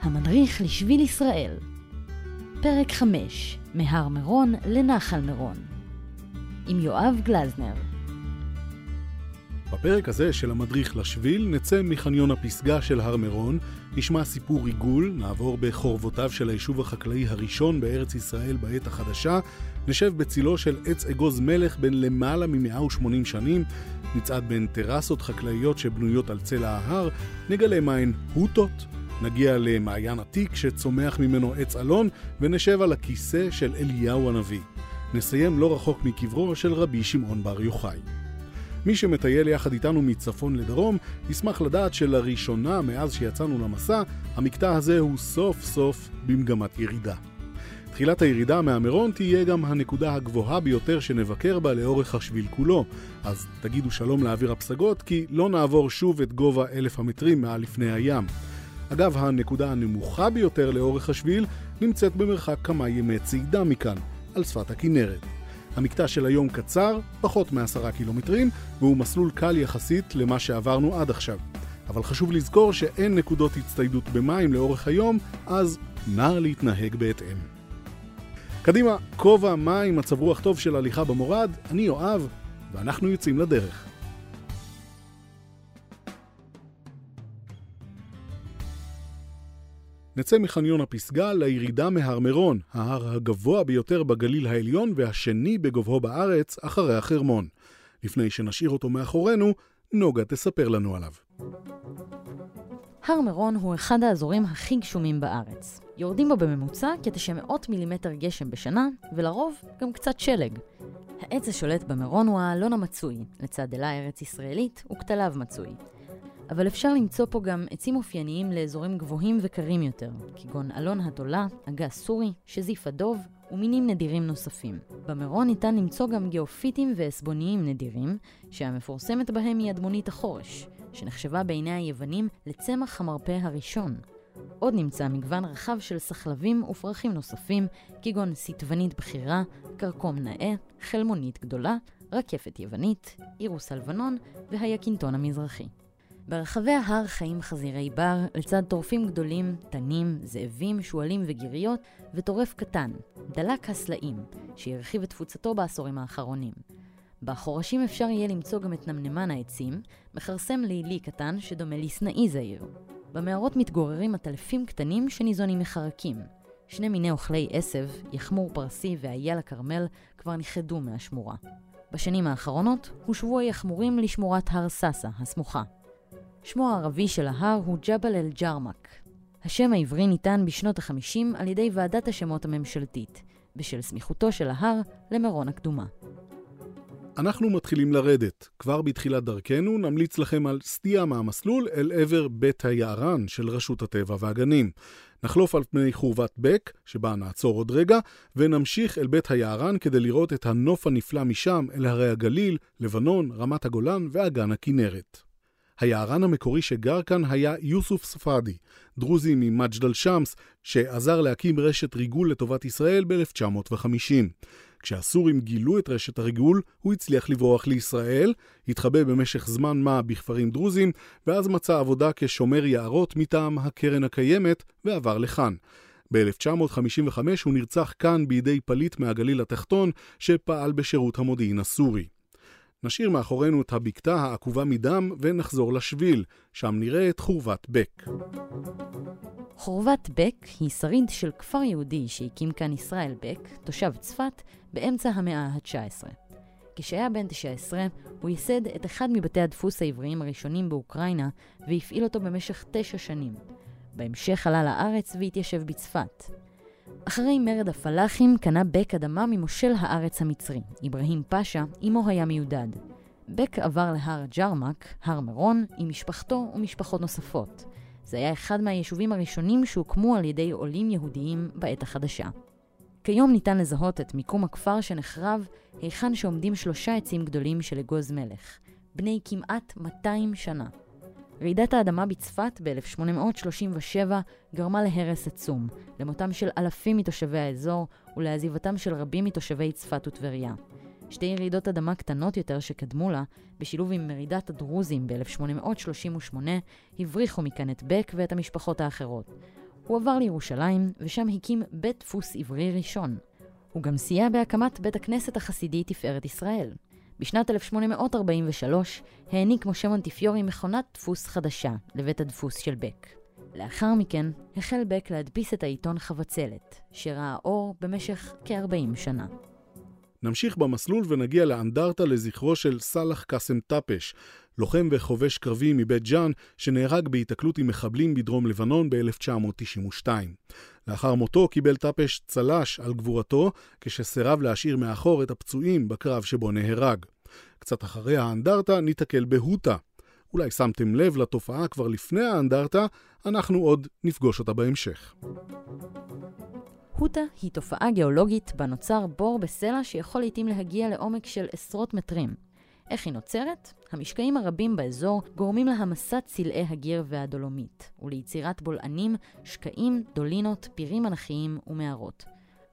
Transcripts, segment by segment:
המדריך לשביל ישראל. פרק 5 מהר מירון לנחל מירון. עם יואב גלזנר בפרק הזה של המדריך לשביל נצא מחניון הפסגה של הר מירון, נשמע סיפור ריגול, נעבור בחורבותיו של היישוב החקלאי הראשון בארץ ישראל בעת החדשה, נשב בצילו של עץ אגוז מלך בן למעלה מ-180 שנים, נצעד בין טרסות חקלאיות שבנויות על צלע ההר, נגלה מהן הוטות, נגיע למעיין עתיק שצומח ממנו עץ אלון, ונשב על הכיסא של אליהו הנביא. נסיים לא רחוק מקברו של רבי שמעון בר יוחאי. מי שמטייל יחד איתנו מצפון לדרום, ישמח לדעת שלראשונה מאז שיצאנו למסע, המקטע הזה הוא סוף סוף במגמת ירידה. תחילת הירידה מהמירון תהיה גם הנקודה הגבוהה ביותר שנבקר בה לאורך השביל כולו, אז תגידו שלום לאוויר הפסגות, כי לא נעבור שוב את גובה אלף המטרים מעל לפני הים. אגב, הנקודה הנמוכה ביותר לאורך השביל נמצאת במרחק כמה ימי צעידה מכאן, על שפת הכנרת. המקטע של היום קצר, פחות מעשרה קילומטרים, והוא מסלול קל יחסית למה שעברנו עד עכשיו. אבל חשוב לזכור שאין נקודות הצטיידות במים לאורך היום, אז נא להתנהג בהתאם. קדימה, כובע, מים, מצב רוח טוב של הליכה במורד, אני יואב, ואנחנו יוצאים לדרך. נצא מחניון הפסגה לירידה מהר מירון, ההר הגבוה ביותר בגליל העליון והשני בגובהו בארץ, אחרי החרמון. לפני שנשאיר אותו מאחורינו, נוגה תספר לנו עליו. הר מירון הוא אחד האזורים הכי גשומים בארץ. יורדים בו בממוצע כ-900 מילימטר גשם בשנה, ולרוב גם קצת שלג. העץ השולט במירון הוא האלון המצוי, לצד אלה ארץ ישראלית וכתליו מצוי. אבל אפשר למצוא פה גם עצים אופייניים לאזורים גבוהים וקרים יותר, כגון אלון התולה, אגס סורי, שזיף הדוב ומינים נדירים נוספים. במירון ניתן למצוא גם גיאופיטים ועסבוניים נדירים, שהמפורסמת בהם היא אדמונית החורש, שנחשבה בעיני היוונים לצמח המרפא הראשון. עוד נמצא מגוון רחב של סחלבים ופרחים נוספים, כגון סיטבנית בכירה, כרכום נאה, חלמונית גדולה, רקפת יוונית, אירוס הלבנון והיקינטון המזרחי. ברחבי ההר חיים חזירי בר, לצד טורפים גדולים, תנים, זאבים, שועלים וגיריות, וטורף קטן, דלק הסלעים, שהרחיב את תפוצתו בעשורים האחרונים. בחורשים אפשר יהיה למצוא גם את נמנמן העצים, מכרסם לילי קטן שדומה לסנאי זעיר. במערות מתגוררים עטלפים קטנים שניזונים מחרקים. שני מיני אוכלי עשב, יחמור פרסי ואייל הכרמל, כבר נכחדו מהשמורה. בשנים האחרונות הושבו היחמורים לשמורת הר סאסה, הסמוכה. שמו הערבי של ההר הוא ג'בל אל-ג'רמק. השם העברי ניתן בשנות ה-50 על ידי ועדת השמות הממשלתית, בשל סמיכותו של ההר למירון הקדומה. אנחנו מתחילים לרדת. כבר בתחילת דרכנו נמליץ לכם על סטייה מהמסלול אל עבר בית היערן של רשות הטבע והגנים. נחלוף על פני חורבת בק, שבה נעצור עוד רגע, ונמשיך אל בית היערן כדי לראות את הנוף הנפלא משם אל הרי הגליל, לבנון, רמת הגולן ואגן הכנרת. היערן המקורי שגר כאן היה יוסוף ספרדי, דרוזי ממג'דל שמס, שעזר להקים רשת ריגול לטובת ישראל ב-1950. כשהסורים גילו את רשת הריגול, הוא הצליח לברוח לישראל, התחבא במשך זמן מה בכפרים דרוזים, ואז מצא עבודה כשומר יערות מטעם הקרן הקיימת, ועבר לכאן. ב-1955 הוא נרצח כאן בידי פליט מהגליל התחתון, שפעל בשירות המודיעין הסורי. נשאיר מאחורינו את הבקתה העקובה מדם ונחזור לשביל, שם נראה את חורבת בק. חורבת בק היא שריד של כפר יהודי שהקים כאן ישראל בק, תושב צפת, באמצע המאה ה-19. כשהיה בן 19, הוא ייסד את אחד מבתי הדפוס העבריים הראשונים באוקראינה והפעיל אותו במשך תשע שנים. בהמשך עלה לארץ והתיישב בצפת. אחרי מרד הפלאחים קנה בק אדמה ממושל הארץ המצרי, אברהים פאשה, עמו היה מיודד. בק עבר להר ג'רמק, הר מירון, עם משפחתו ומשפחות נוספות. זה היה אחד מהיישובים הראשונים שהוקמו על ידי עולים יהודיים בעת החדשה. כיום ניתן לזהות את מיקום הכפר שנחרב היכן שעומדים שלושה עצים גדולים של אגוז מלך, בני כמעט 200 שנה. רעידת האדמה בצפת ב-1837 גרמה להרס עצום, למותם של אלפים מתושבי האזור ולעזיבתם של רבים מתושבי צפת וטבריה. שתי ירידות אדמה קטנות יותר שקדמו לה, בשילוב עם מרידת הדרוזים ב-1838, הבריחו מכאן את בק ואת המשפחות האחרות. הוא עבר לירושלים, ושם הקים בית דפוס עברי ראשון. הוא גם סייע בהקמת בית הכנסת החסידי תפארת ישראל. בשנת 1843 העניק משה מונטיפיורי מכונת דפוס חדשה לבית הדפוס של בק. לאחר מכן החל בק להדפיס את העיתון חבצלת, שראה אור במשך כ-40 שנה. נמשיך במסלול ונגיע לאנדרטה לזכרו של סאלח קאסם טאפש, לוחם וחובש קרבי מבית ג'אן, שנהרג בהיתקלות עם מחבלים בדרום לבנון ב-1992. לאחר מותו קיבל טאפש צל"ש על גבורתו, כשסירב להשאיר מאחור את הפצועים בקרב שבו נהרג. קצת אחרי האנדרטה ניתקל בהוטה. אולי שמתם לב לתופעה כבר לפני האנדרטה, אנחנו עוד נפגוש אותה בהמשך. הוטה היא תופעה גיאולוגית בה נוצר בור בסלע שיכול לעתים להגיע לעומק של עשרות מטרים. איך היא נוצרת? המשקעים הרבים באזור גורמים להמסת צלעי הגיר והדולומית, וליצירת בולענים, שקעים, דולינות, פירים אנכיים ומערות.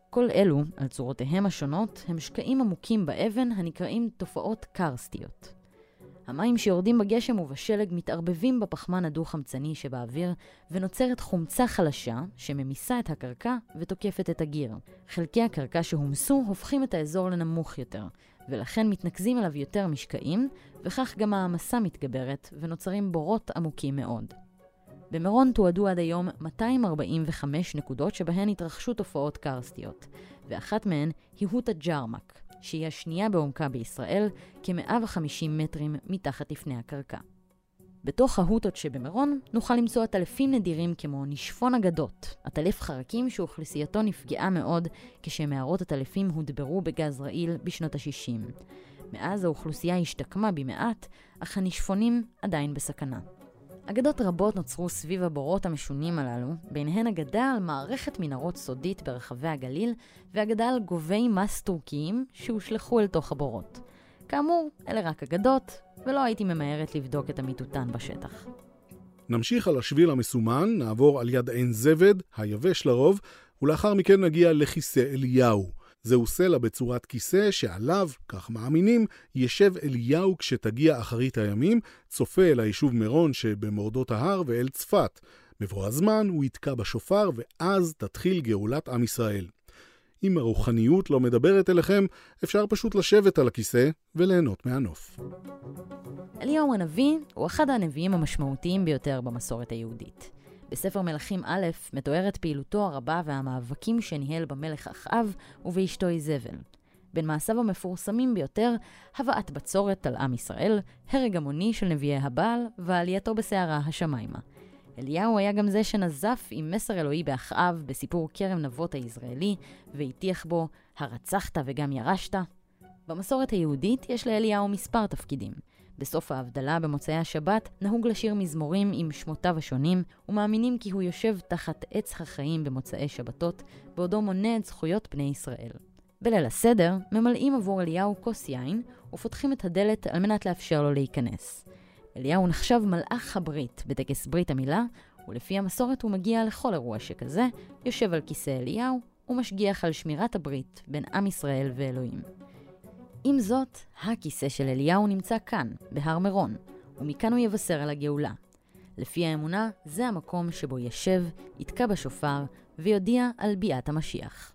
כל אלו, על צורותיהם השונות, הם שקעים עמוקים באבן הנקראים תופעות קרסטיות. המים שיורדים בגשם ובשלג מתערבבים בפחמן הדו-חמצני שבאוויר, ונוצרת חומצה חלשה שממיסה את הקרקע ותוקפת את הגיר. חלקי הקרקע שהומסו הופכים את האזור לנמוך יותר, ולכן מתנקזים אליו יותר משקעים, וכך גם העמסה מתגברת ונוצרים בורות עמוקים מאוד. במירון תועדו עד היום 245 נקודות שבהן התרחשו תופעות קרסטיות, ואחת מהן היא הוטה ג'רמק, שהיא השנייה בעומקה בישראל, כ-150 מטרים מתחת לפני הקרקע. בתוך ההוטות שבמירון נוכל למצוא עטלפים נדירים כמו נשפון אגדות, עטלף חרקים שאוכלוסייתו נפגעה מאוד כשמערות עטלפים הודברו בגז רעיל בשנות ה-60. מאז האוכלוסייה השתקמה במעט, אך הנשפונים עדיין בסכנה. אגדות רבות נוצרו סביב הבורות המשונים הללו, ביניהן אגדה על מערכת מנהרות סודית ברחבי הגליל, ואגדה על גובי מס טורקיים שהושלכו אל תוך הבורות. כאמור, אלה רק אגדות, ולא הייתי ממהרת לבדוק את אמיתותן בשטח. נמשיך על השביל המסומן, נעבור על יד עין זבד, היבש לרוב, ולאחר מכן נגיע לכיסא אליהו. זהו סלע בצורת כיסא שעליו, כך מאמינים, ישב אליהו כשתגיע אחרית הימים, צופה אל היישוב מירון שבמורדות ההר ואל צפת. בבוא הזמן הוא יתקע בשופר ואז תתחיל גאולת עם ישראל. אם הרוחניות לא מדברת אליכם, אפשר פשוט לשבת על הכיסא וליהנות מהנוף. אליהו הנביא הוא אחד הנביאים המשמעותיים ביותר במסורת היהודית. בספר מלכים א' מתוארת פעילותו הרבה והמאבקים שניהל במלך אחאב ובאשתו איזבל. בין מעשיו המפורסמים ביותר, הבאת בצורת על עם ישראל, הרג המוני של נביאי הבעל ועלייתו בסערה השמיימה. אליהו היה גם זה שנזף עם מסר אלוהי באחאב בסיפור כרם נבות הישראלי, והטיח בו, הרצחת וגם ירשת. במסורת היהודית יש לאליהו מספר תפקידים. בסוף ההבדלה במוצאי השבת נהוג לשיר מזמורים עם שמותיו השונים, ומאמינים כי הוא יושב תחת עץ החיים במוצאי שבתות, בעודו מונה את זכויות בני ישראל. בליל הסדר ממלאים עבור אליהו כוס יין, ופותחים את הדלת על מנת לאפשר לו להיכנס. אליהו נחשב מלאך הברית בטקס ברית המילה, ולפי המסורת הוא מגיע לכל אירוע שכזה, יושב על כיסא אליהו, ומשגיח על שמירת הברית בין עם ישראל ואלוהים. עם זאת, הכיסא של אליהו נמצא כאן, בהר מירון, ומכאן הוא יבשר על הגאולה. לפי האמונה, זה המקום שבו ישב, יתקע בשופר, ויודיע על ביאת המשיח.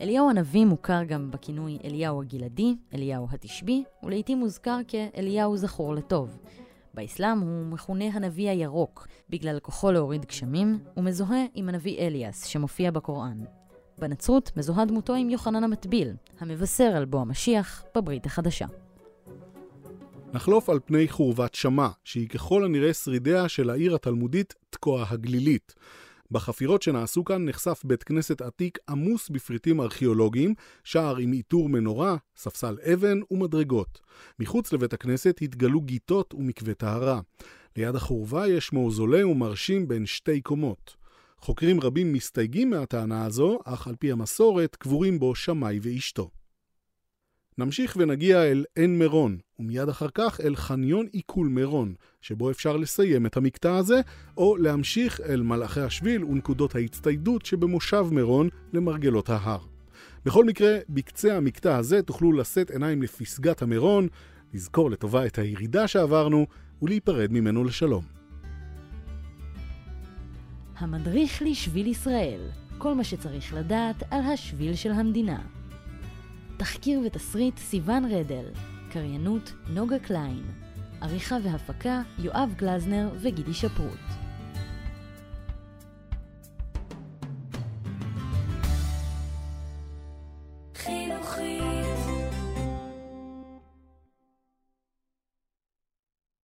אליהו הנביא מוכר גם בכינוי אליהו הגלעדי, אליהו התשבי, ולעיתים מוזכר כאליהו זכור לטוב. באסלאם הוא מכונה הנביא הירוק, בגלל כוחו להוריד גשמים, ומזוהה עם הנביא אליאס, שמופיע בקוראן. בנצרות מזוהה דמותו עם יוחנן המטביל, המבשר על בוא המשיח בברית החדשה. נחלוף על פני חורבת שמע, שהיא ככל הנראה שרידיה של העיר התלמודית תקוע הגלילית. בחפירות שנעשו כאן נחשף בית כנסת עתיק עמוס בפריטים ארכיאולוגיים, שער עם עיטור מנורה, ספסל אבן ומדרגות. מחוץ לבית הכנסת התגלו גיטות ומקווה טהרה. ליד החורבה יש מאוזוליאום מרשים בין שתי קומות. חוקרים רבים מסתייגים מהטענה הזו, אך על פי המסורת קבורים בו שמאי ואשתו. נמשיך ונגיע אל עין מירון, ומיד אחר כך אל חניון עיכול מירון, שבו אפשר לסיים את המקטע הזה, או להמשיך אל מלאכי השביל ונקודות ההצטיידות שבמושב מירון למרגלות ההר. בכל מקרה, בקצה המקטע הזה תוכלו לשאת עיניים לפסגת המירון, לזכור לטובה את הירידה שעברנו ולהיפרד ממנו לשלום. המדריך לשביל ישראל, כל מה שצריך לדעת על השביל של המדינה. תחקיר ותסריט סיון רדל, קריינות נוגה קליין, עריכה והפקה יואב גלזנר וגידי שפרוט.